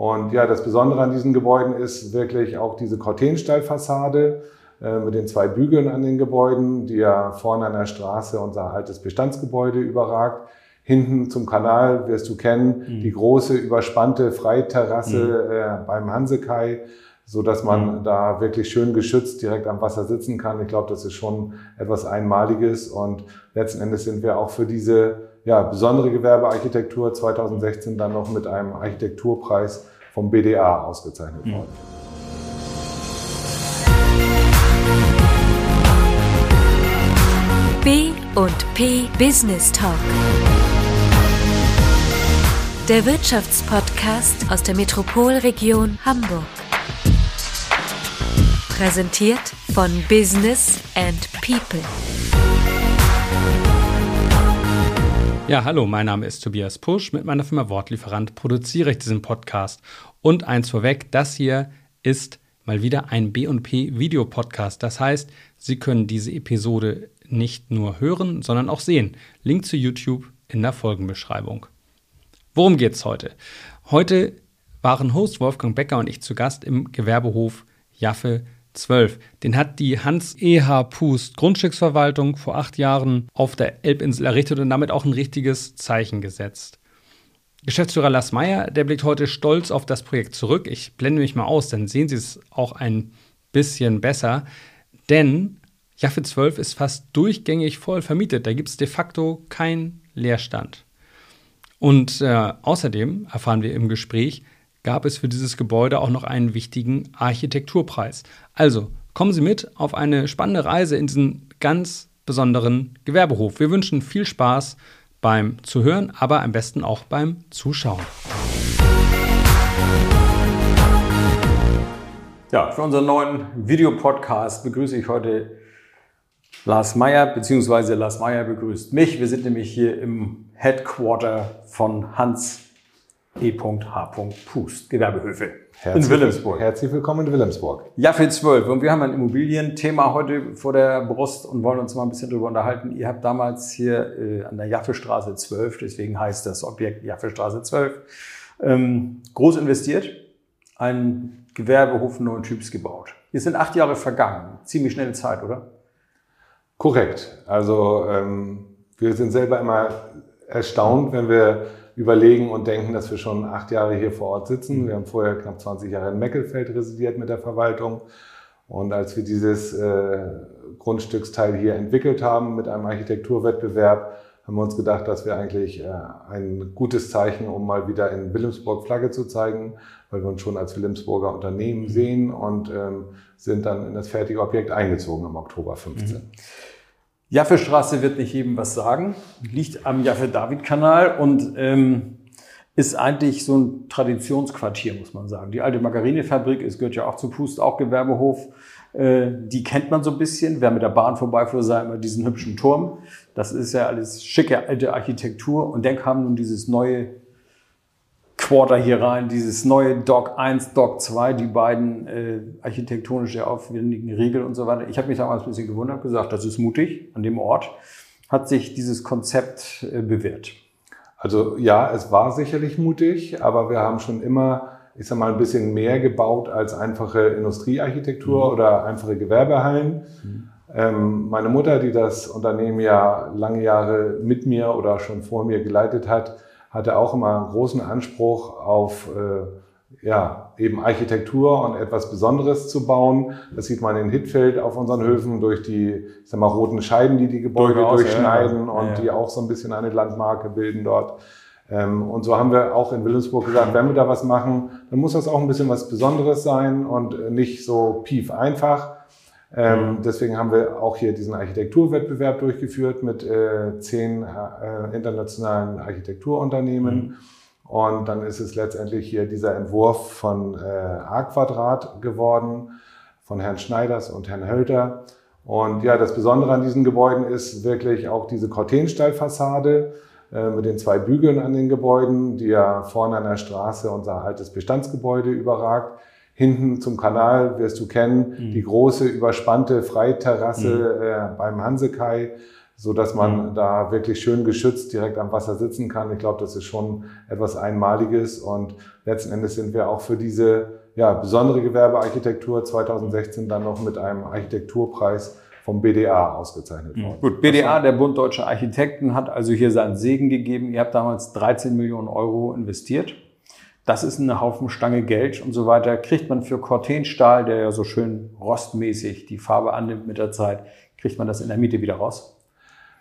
Und ja, das Besondere an diesen Gebäuden ist wirklich auch diese Cortenstallfassade äh, mit den zwei Bügeln an den Gebäuden, die ja vorne an der Straße unser altes Bestandsgebäude überragt. Hinten zum Kanal wirst du kennen, mhm. die große überspannte Freiterrasse mhm. äh, beim Hansekai, so dass man mhm. da wirklich schön geschützt direkt am Wasser sitzen kann. Ich glaube, das ist schon etwas Einmaliges und letzten Endes sind wir auch für diese ja, besondere Gewerbearchitektur 2016 dann noch mit einem Architekturpreis vom BDA ausgezeichnet mhm. worden. B und P Business Talk. Der Wirtschaftspodcast aus der Metropolregion Hamburg. Präsentiert von Business and People. Ja, hallo, mein Name ist Tobias Pusch. Mit meiner Firma Wortlieferant produziere ich diesen Podcast. Und eins vorweg, das hier ist mal wieder ein B&P Videopodcast. Das heißt, Sie können diese Episode nicht nur hören, sondern auch sehen. Link zu YouTube in der Folgenbeschreibung. Worum geht's heute? Heute waren Host Wolfgang Becker und ich zu Gast im Gewerbehof Jaffe 12. Den hat die Hans E.H. Pust Grundstücksverwaltung vor acht Jahren auf der Elbinsel errichtet und damit auch ein richtiges Zeichen gesetzt. Geschäftsführer Lars Meyer, der blickt heute stolz auf das Projekt zurück. Ich blende mich mal aus, dann sehen Sie es auch ein bisschen besser. Denn Jaffe 12 ist fast durchgängig voll vermietet. Da gibt es de facto keinen Leerstand. Und äh, außerdem erfahren wir im Gespräch, gab es für dieses Gebäude auch noch einen wichtigen Architekturpreis. Also kommen Sie mit auf eine spannende Reise in diesen ganz besonderen Gewerbehof. Wir wünschen viel Spaß beim Zuhören, aber am besten auch beim Zuschauen. Ja, für unseren neuen Videopodcast begrüße ich heute Lars Meyer, beziehungsweise Lars Meyer begrüßt mich. Wir sind nämlich hier im Headquarter von Hans E.H. Pust, Gewerbehöfe Herzlich, in Wilhelmsburg. Herzlich willkommen in Wilhelmsburg. Ja, für zwölf. Und wir haben ein Immobilienthema heute vor der Brust und wollen uns mal ein bisschen darüber unterhalten. Ihr habt damals hier äh, an der Jaffestraße 12, deswegen heißt das Objekt Jaffestraße 12, ähm, groß investiert, einen Gewerbehof neuen Typs gebaut. Hier sind acht Jahre vergangen. Ziemlich schnelle Zeit, oder? Korrekt. Also ähm, wir sind selber immer erstaunt, wenn wir überlegen und denken, dass wir schon acht Jahre hier vor Ort sitzen. Wir haben vorher knapp 20 Jahre in Meckelfeld residiert mit der Verwaltung. Und als wir dieses äh, Grundstücksteil hier entwickelt haben mit einem Architekturwettbewerb, haben wir uns gedacht, dass wir eigentlich äh, ein gutes Zeichen, um mal wieder in Wilhelmsburg Flagge zu zeigen, weil wir uns schon als Wilhelmsburger Unternehmen sehen und ähm, sind dann in das fertige Objekt eingezogen im Oktober 15. Mhm. Jaffestraße wird nicht jedem was sagen, liegt am Jaffe-David-Kanal und ähm, ist eigentlich so ein Traditionsquartier, muss man sagen. Die alte Margarinefabrik, es gehört ja auch zu Pust, auch Gewerbehof, äh, die kennt man so ein bisschen. Wer mit der Bahn vorbeifuhr, sah immer diesen hübschen Turm. Das ist ja alles schicke alte Architektur. Und dann kam nun dieses neue Quarter hier rein, dieses neue Dock 1, Dock 2, die beiden äh, architektonisch sehr aufwendigen Regeln und so weiter. Ich habe mich damals ein bisschen gewundert, gesagt, das ist mutig an dem Ort. Hat sich dieses Konzept äh, bewährt? Also ja, es war sicherlich mutig, aber wir haben schon immer, ich sag mal, ein bisschen mehr gebaut als einfache Industriearchitektur mhm. oder einfache Gewerbehallen. Mhm. Ähm, meine Mutter, die das Unternehmen ja lange Jahre mit mir oder schon vor mir geleitet hat, hatte auch immer einen großen Anspruch auf äh, ja, eben Architektur und etwas Besonderes zu bauen. Das sieht man in Hittfeld auf unseren Höfen durch die ich sag mal, roten Scheiben, die die Gebäude Durchaus, durchschneiden ja, ja. und ja, die auch so ein bisschen eine Landmarke bilden dort. Ähm, und so haben wir auch in Wilhelmsburg gesagt, wenn wir da was machen, dann muss das auch ein bisschen was Besonderes sein und nicht so pief einfach. Ähm, deswegen haben wir auch hier diesen Architekturwettbewerb durchgeführt mit äh, zehn äh, internationalen Architekturunternehmen. Mhm. Und dann ist es letztendlich hier dieser Entwurf von äh, A-Quadrat geworden, von Herrn Schneiders und Herrn Hölter. Und ja, das Besondere an diesen Gebäuden ist wirklich auch diese Cortenstallfassade äh, mit den zwei Bügeln an den Gebäuden, die ja vorne an der Straße unser altes Bestandsgebäude überragt. Hinten zum Kanal wirst du kennen, mhm. die große überspannte Freiterrasse mhm. äh, beim Hansekai, so dass man da wirklich schön geschützt direkt am Wasser sitzen kann. Ich glaube, das ist schon etwas Einmaliges und letzten Endes sind wir auch für diese ja, besondere Gewerbearchitektur 2016 dann noch mit einem Architekturpreis vom BDA ausgezeichnet worden. Gut, BDA, der Bund Deutscher Architekten, hat also hier seinen Segen gegeben. Ihr habt damals 13 Millionen Euro investiert. Das ist eine Haufen Stange Geld und so weiter. Kriegt man für Cortenstahl, der ja so schön rostmäßig die Farbe annimmt mit der Zeit, kriegt man das in der Miete wieder raus?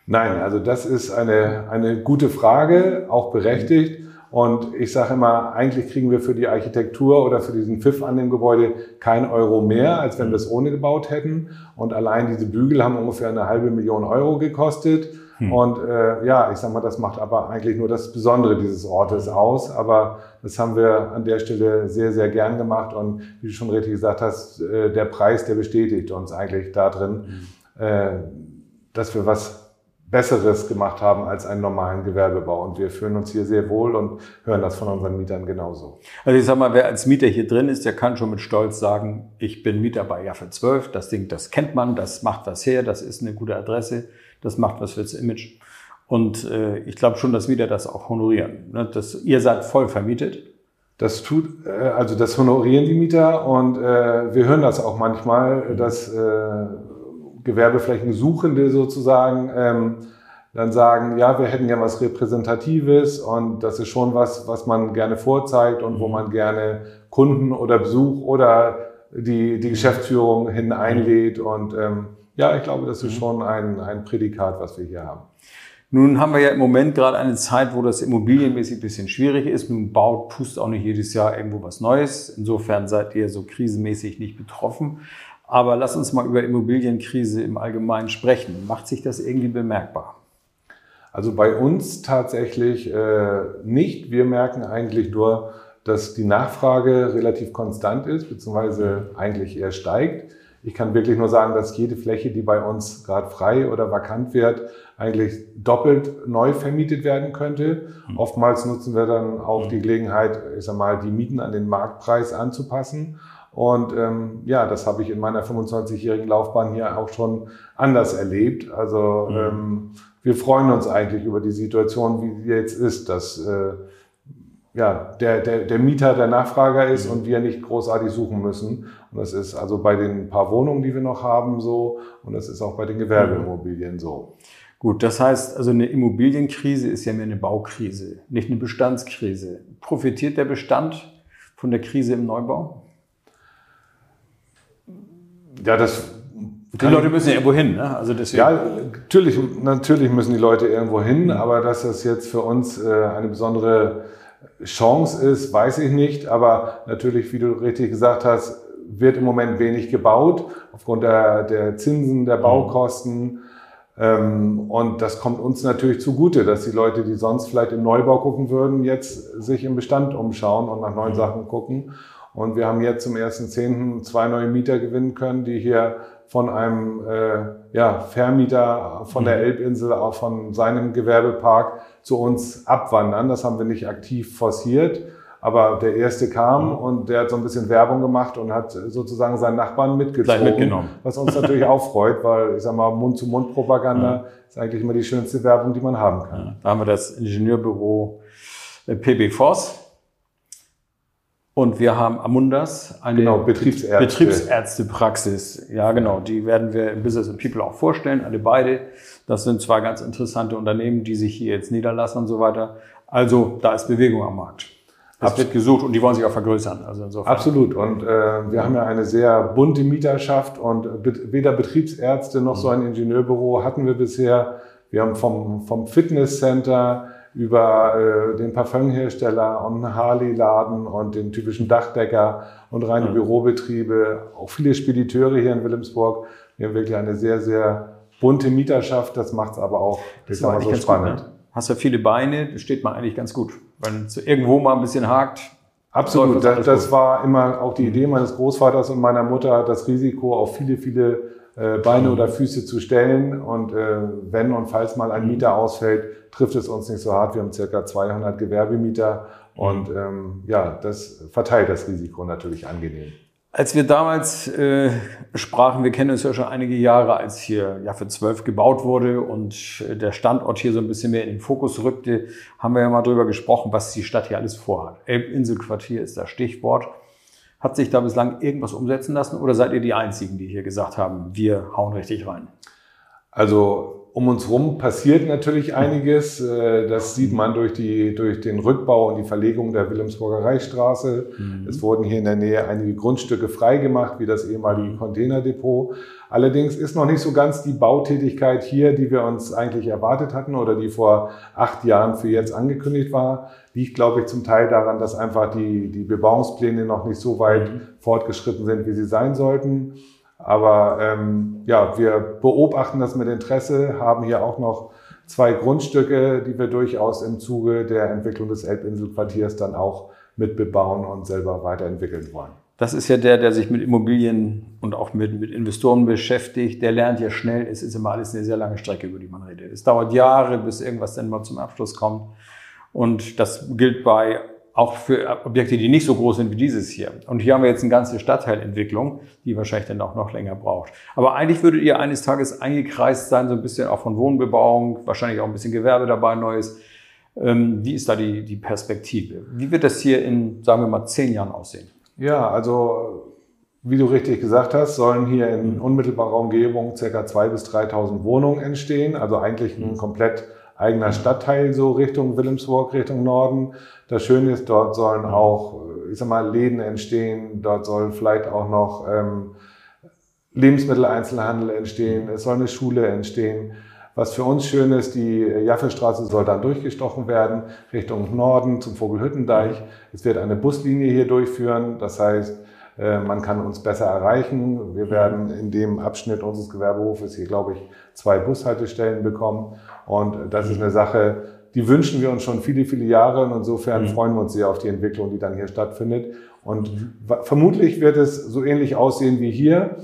Nein, also das ist eine, eine gute Frage, auch berechtigt. Und ich sage immer, eigentlich kriegen wir für die Architektur oder für diesen Pfiff an dem Gebäude kein Euro mehr, als wenn wir es ohne gebaut hätten. Und allein diese Bügel haben ungefähr eine halbe Million Euro gekostet. Hm. Und äh, ja, ich sage mal, das macht aber eigentlich nur das Besondere dieses Ortes aus. Aber das haben wir an der Stelle sehr, sehr gern gemacht. Und wie du schon richtig gesagt hast, äh, der Preis, der bestätigt uns eigentlich darin, hm. äh, dass wir was Besseres gemacht haben als einen normalen Gewerbebau. Und wir fühlen uns hier sehr wohl und hören das von unseren Mietern genauso. Also ich sag mal, wer als Mieter hier drin ist, der kann schon mit Stolz sagen, ich bin Mieter bei Jaffe 12. Das Ding, das kennt man, das macht was her, das ist eine gute Adresse, das macht was fürs Image. Und äh, ich glaube schon, dass Mieter das auch honorieren. Ne? Das, ihr seid voll vermietet. Das tut, äh, also das honorieren die Mieter und äh, wir hören das auch manchmal, dass äh, Gewerbeflächensuchende sozusagen ähm, dann sagen, ja, wir hätten ja was Repräsentatives und das ist schon was, was man gerne vorzeigt und wo mhm. man gerne Kunden oder Besuch oder die, die Geschäftsführung hin einlädt. Und ähm, ja, ich glaube, das ist mhm. schon ein, ein Prädikat, was wir hier haben. Nun haben wir ja im Moment gerade eine Zeit, wo das immobilienmäßig ein bisschen schwierig ist. Nun baut Pust auch nicht jedes Jahr irgendwo was Neues. Insofern seid ihr so krisenmäßig nicht betroffen. Aber lass uns mal über Immobilienkrise im Allgemeinen sprechen. Macht sich das irgendwie bemerkbar? Also bei uns tatsächlich äh, nicht. Wir merken eigentlich nur, dass die Nachfrage relativ konstant ist, beziehungsweise eigentlich eher steigt. Ich kann wirklich nur sagen, dass jede Fläche, die bei uns gerade frei oder vakant wird, eigentlich doppelt neu vermietet werden könnte. Mhm. Oftmals nutzen wir dann auch mhm. die Gelegenheit, ich sag mal, die Mieten an den Marktpreis anzupassen. Und ähm, ja, das habe ich in meiner 25-jährigen Laufbahn hier auch schon anders erlebt. Also mhm. ähm, wir freuen uns eigentlich über die Situation, wie sie jetzt ist, dass äh, ja, der, der, der Mieter der Nachfrager ist mhm. und wir nicht großartig suchen müssen. Und das ist also bei den paar Wohnungen, die wir noch haben, so und das ist auch bei den Gewerbeimmobilien so. Gut, das heißt, also eine Immobilienkrise ist ja mehr eine Baukrise, nicht eine Bestandskrise. Profitiert der Bestand von der Krise im Neubau? Ja, das. Die Leute müssen ja irgendwo hin, ne? Also deswegen. Ja, natürlich, natürlich müssen die Leute irgendwo hin, mhm. aber dass das jetzt für uns äh, eine besondere Chance ist, weiß ich nicht. Aber natürlich, wie du richtig gesagt hast, wird im Moment wenig gebaut aufgrund der, der Zinsen, der mhm. Baukosten. Ähm, und das kommt uns natürlich zugute, dass die Leute, die sonst vielleicht im Neubau gucken würden, jetzt sich im Bestand umschauen und nach neuen mhm. Sachen gucken. Und wir haben jetzt zum 1.10. zwei neue Mieter gewinnen können, die hier von einem äh, ja, Vermieter von der mhm. Elbinsel, auch von seinem Gewerbepark zu uns abwandern. Das haben wir nicht aktiv forciert. Aber der erste kam mhm. und der hat so ein bisschen Werbung gemacht und hat sozusagen seinen Nachbarn mitgezogen. mitgenommen. Was uns natürlich auch freut, weil ich sag mal, Mund-zu-Mund-Propaganda ja. ist eigentlich immer die schönste Werbung, die man haben kann. Ja. Da haben wir das Ingenieurbüro äh, PB Voss und wir haben Amundas, eine genau, Betriebsärzte. Betriebsärztepraxis. Ja, genau. Die werden wir im Business and People auch vorstellen, alle beide. Das sind zwei ganz interessante Unternehmen, die sich hier jetzt niederlassen und so weiter. Also da ist Bewegung am Markt. Es wird gesucht und die wollen sich auch vergrößern. Also insofern. Absolut. Und äh, wir haben ja eine sehr bunte Mieterschaft und be weder Betriebsärzte noch so ein Ingenieurbüro hatten wir bisher. Wir haben vom, vom Fitnesscenter über äh, den Parfümhersteller und einen Harley-Laden und den typischen Dachdecker und reine ja. Bürobetriebe, auch viele Spediteure hier in Wilhelmsburg. Wir haben wirklich eine sehr, sehr bunte Mieterschaft. Das macht es aber auch das war so spannend. Gut, ne? Hast ja viele Beine, steht man eigentlich ganz gut. Wenn es irgendwo mal ein bisschen hakt, Absolut. Das, das, war immer auch die Idee meines Großvaters und meiner Mutter, das Risiko auf viele, viele Beine oder Füße zu stellen. Und äh, wenn und falls mal ein Mieter ausfällt, trifft es uns nicht so hart. Wir haben circa 200 Gewerbemieter und ähm, ja, das verteilt das Risiko natürlich angenehm. Als wir damals äh, sprachen, wir kennen uns ja schon einige Jahre, als hier ja für zwölf gebaut wurde und äh, der Standort hier so ein bisschen mehr in den Fokus rückte, haben wir ja mal drüber gesprochen, was die Stadt hier alles vorhat. Elbinselquartier ist das Stichwort. Hat sich da bislang irgendwas umsetzen lassen oder seid ihr die Einzigen, die hier gesagt haben, wir hauen richtig rein? Also um uns herum passiert natürlich einiges. Äh, das sieht man durch, die, durch den Rückbau und die Verlegung der Wilhelmsburger Reichsstraße. Mhm. Es wurden hier in der Nähe einige Grundstücke freigemacht, wie das ehemalige Containerdepot. Allerdings ist noch nicht so ganz die Bautätigkeit hier, die wir uns eigentlich erwartet hatten oder die vor acht Jahren für jetzt angekündigt war. Liegt, glaube ich, zum Teil daran, dass einfach die, die Bebauungspläne noch nicht so weit mhm. fortgeschritten sind, wie sie sein sollten. Aber ähm, ja, wir beobachten das mit Interesse, haben hier auch noch zwei Grundstücke, die wir durchaus im Zuge der Entwicklung des Elbinselquartiers dann auch mitbebauen und selber weiterentwickeln wollen. Das ist ja der, der sich mit Immobilien und auch mit, mit Investoren beschäftigt. Der lernt ja schnell. Es ist immer alles eine sehr lange Strecke, über die man redet. Es dauert Jahre, bis irgendwas dann mal zum Abschluss kommt. Und das gilt bei auch für Objekte, die nicht so groß sind wie dieses hier. Und hier haben wir jetzt eine ganze Stadtteilentwicklung, die wahrscheinlich dann auch noch länger braucht. Aber eigentlich würdet ihr eines Tages eingekreist sein, so ein bisschen auch von Wohnbebauung, wahrscheinlich auch ein bisschen Gewerbe dabei, Neues. Ähm, wie ist da die, die Perspektive? Wie wird das hier in, sagen wir mal, zehn Jahren aussehen? Ja, also wie du richtig gesagt hast, sollen hier in unmittelbarer Umgebung ca. 2.000 bis 3.000 Wohnungen entstehen. Also eigentlich ein komplett eigener Stadtteil so Richtung Wilhelmsburg, Richtung Norden. Das Schöne ist, dort sollen auch, ich sag mal, Läden entstehen. Dort soll vielleicht auch noch ähm, Lebensmitteleinzelhandel entstehen. Es soll eine Schule entstehen. Was für uns schön ist, die Jaffestraße soll dann durchgestochen werden Richtung Norden zum Vogelhüttendeich. Es wird eine Buslinie hier durchführen. Das heißt, äh, man kann uns besser erreichen. Wir werden in dem Abschnitt unseres Gewerbehofes hier, glaube ich, zwei Bushaltestellen bekommen. Und das ist eine Sache, die wünschen wir uns schon viele, viele Jahre. Und insofern mhm. freuen wir uns sehr auf die Entwicklung, die dann hier stattfindet. Und mhm. vermutlich wird es so ähnlich aussehen wie hier.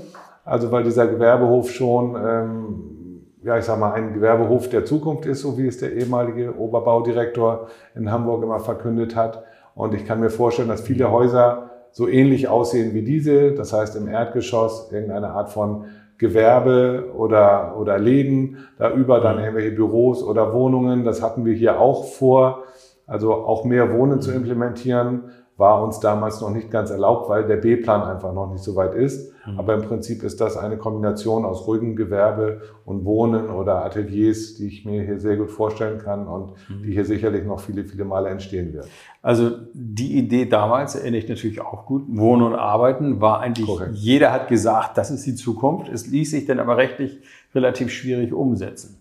Also weil dieser Gewerbehof schon, ähm, ja, ich sag mal, ein Gewerbehof der Zukunft ist, so wie es der ehemalige Oberbaudirektor in Hamburg immer verkündet hat. Und ich kann mir vorstellen, dass viele Häuser so ähnlich aussehen wie diese. Das heißt, im Erdgeschoss irgendeine Art von Gewerbe oder, oder Läden, da über dann mhm. irgendwelche Büros oder Wohnungen. Das hatten wir hier auch vor. Also auch mehr Wohnen zu implementieren war uns damals noch nicht ganz erlaubt, weil der B-Plan einfach noch nicht so weit ist. Mhm. Aber im Prinzip ist das eine Kombination aus ruhigem Gewerbe und Wohnen oder Ateliers, die ich mir hier sehr gut vorstellen kann und mhm. die hier sicherlich noch viele, viele Male entstehen wird. Also die Idee damals, erinnere ich natürlich auch gut, Wohnen und Arbeiten, war eigentlich, Korrekt. jeder hat gesagt, das ist die Zukunft. Es ließ sich dann aber rechtlich relativ schwierig umsetzen.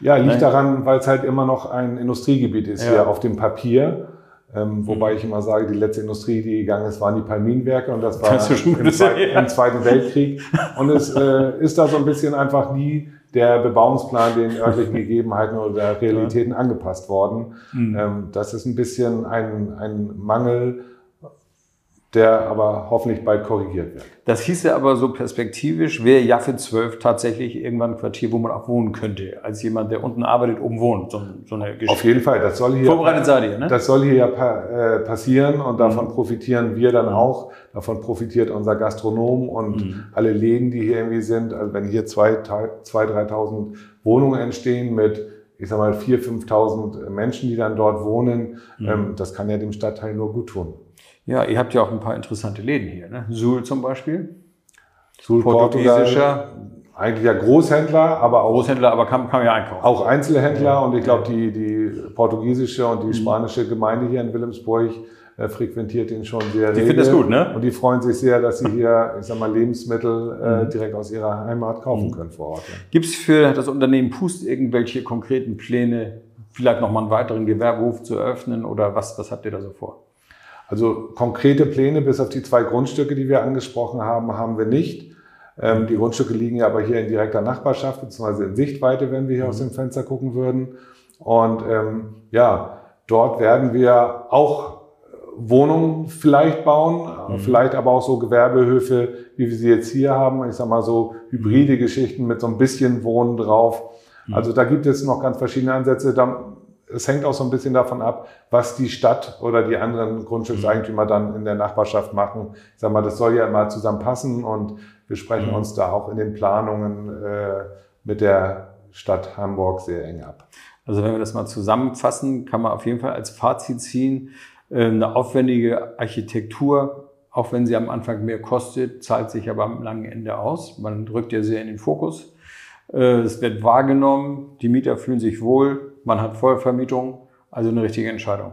Ja, liegt Nein. daran, weil es halt immer noch ein Industriegebiet ist ja. hier auf dem Papier. Ähm, wobei mhm. ich immer sage, die letzte Industrie, die gegangen ist, waren die Palminwerke und das war das im, Zweiten, im, Zweiten Weltkrieg. Und es äh, ist da so ein bisschen einfach nie der Bebauungsplan den örtlichen Gegebenheiten oder der Realitäten ja. angepasst worden. Mhm. Ähm, das ist ein bisschen ein, ein Mangel der aber hoffentlich bald korrigiert wird. Das hieße aber so perspektivisch, wäre Jaffe 12 tatsächlich irgendwann ein Quartier, wo man auch wohnen könnte, als jemand, der unten arbeitet, oben wohnt. So, so eine Geschichte. Auf jeden Fall, das soll hier, Vorbereitet seid ihr, ne? das soll hier ja pa äh, passieren und davon mhm. profitieren wir dann auch. Davon profitiert unser Gastronom und mhm. alle Läden, die hier irgendwie sind. Also wenn hier 2.000, 3.000 Wohnungen entstehen mit ich sag mal, 4.000, 5.000 Menschen, die dann dort wohnen, mhm. ähm, das kann ja dem Stadtteil nur gut tun. Ja, ihr habt ja auch ein paar interessante Läden hier, ne? Suhl zum Beispiel. Suhl Portugiesischer. Eigentlich ja Großhändler, aber auch. Großhändler, aber kann, kann man ja einkaufen. Auch Einzelhändler ja. und ich glaube, die, die portugiesische und die mhm. spanische Gemeinde hier in Wilhelmsburg äh, frequentiert ihn schon sehr Die finden das gut, ne? Und die freuen sich sehr, dass sie hier, ich sag mal, Lebensmittel äh, mhm. direkt aus ihrer Heimat kaufen mhm. können vor Ort. Ja. Gibt es für das Unternehmen Pust irgendwelche konkreten Pläne, vielleicht nochmal einen weiteren Gewerbehof zu eröffnen oder was, was habt ihr da so vor? Also konkrete Pläne bis auf die zwei Grundstücke, die wir angesprochen haben, haben wir nicht. Ähm, die Grundstücke liegen ja aber hier in direkter Nachbarschaft, beziehungsweise in Sichtweite, wenn wir hier mhm. aus dem Fenster gucken würden. Und ähm, ja, dort werden wir auch Wohnungen vielleicht bauen, mhm. vielleicht aber auch so Gewerbehöfe, wie wir sie jetzt hier haben. Ich sag mal so hybride mhm. Geschichten mit so ein bisschen Wohnen drauf. Mhm. Also da gibt es noch ganz verschiedene Ansätze. Da es hängt auch so ein bisschen davon ab, was die Stadt oder die anderen Grundstückseigentümer dann in der Nachbarschaft machen. Ich sag mal, das soll ja immer zusammenpassen und wir sprechen Mhm. uns da auch in den Planungen äh, mit der Stadt Hamburg sehr eng ab. Also wenn wir das mal zusammenfassen, kann man auf jeden Fall als Fazit ziehen, äh, eine aufwendige Architektur, auch wenn sie am Anfang mehr kostet, zahlt sich aber am langen Ende aus. Man drückt ja sehr in den Fokus. Äh, Es wird wahrgenommen, die Mieter fühlen sich wohl, man hat Vollvermietung, also eine richtige Entscheidung.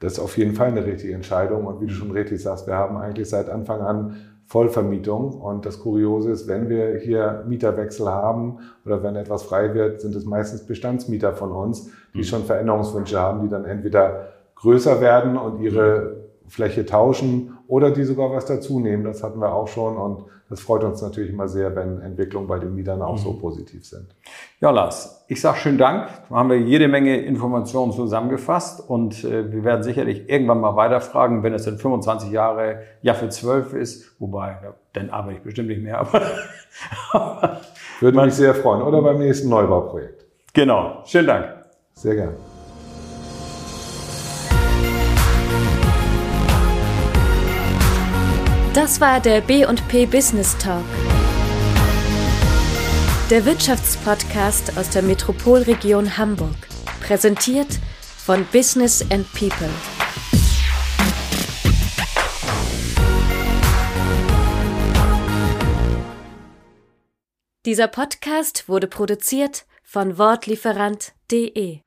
Das ist auf jeden Fall eine richtige Entscheidung. Und wie du schon richtig sagst, wir haben eigentlich seit Anfang an Vollvermietung. Und das Kuriose ist, wenn wir hier Mieterwechsel haben oder wenn etwas frei wird, sind es meistens Bestandsmieter von uns, die schon Veränderungswünsche haben, die dann entweder größer werden und ihre Fläche tauschen oder die sogar was dazu nehmen. Das hatten wir auch schon. Und das freut uns natürlich immer sehr, wenn Entwicklungen bei den Mietern auch so positiv sind. Ja, Lars, ich sage schönen Dank. Da haben wir jede Menge Informationen zusammengefasst und äh, wir werden sicherlich irgendwann mal weiterfragen, wenn es dann 25 Jahre Jaffe 12 ist. Wobei, ja, dann arbeite ich bestimmt nicht mehr. Aber Würde mich sehr freuen. Oder beim nächsten Neubauprojekt. genau, schönen Dank. Sehr gerne. Das war der B&P Business Talk. Der Wirtschaftspodcast aus der Metropolregion Hamburg. Präsentiert von Business and People. Dieser Podcast wurde produziert von Wortlieferant.de.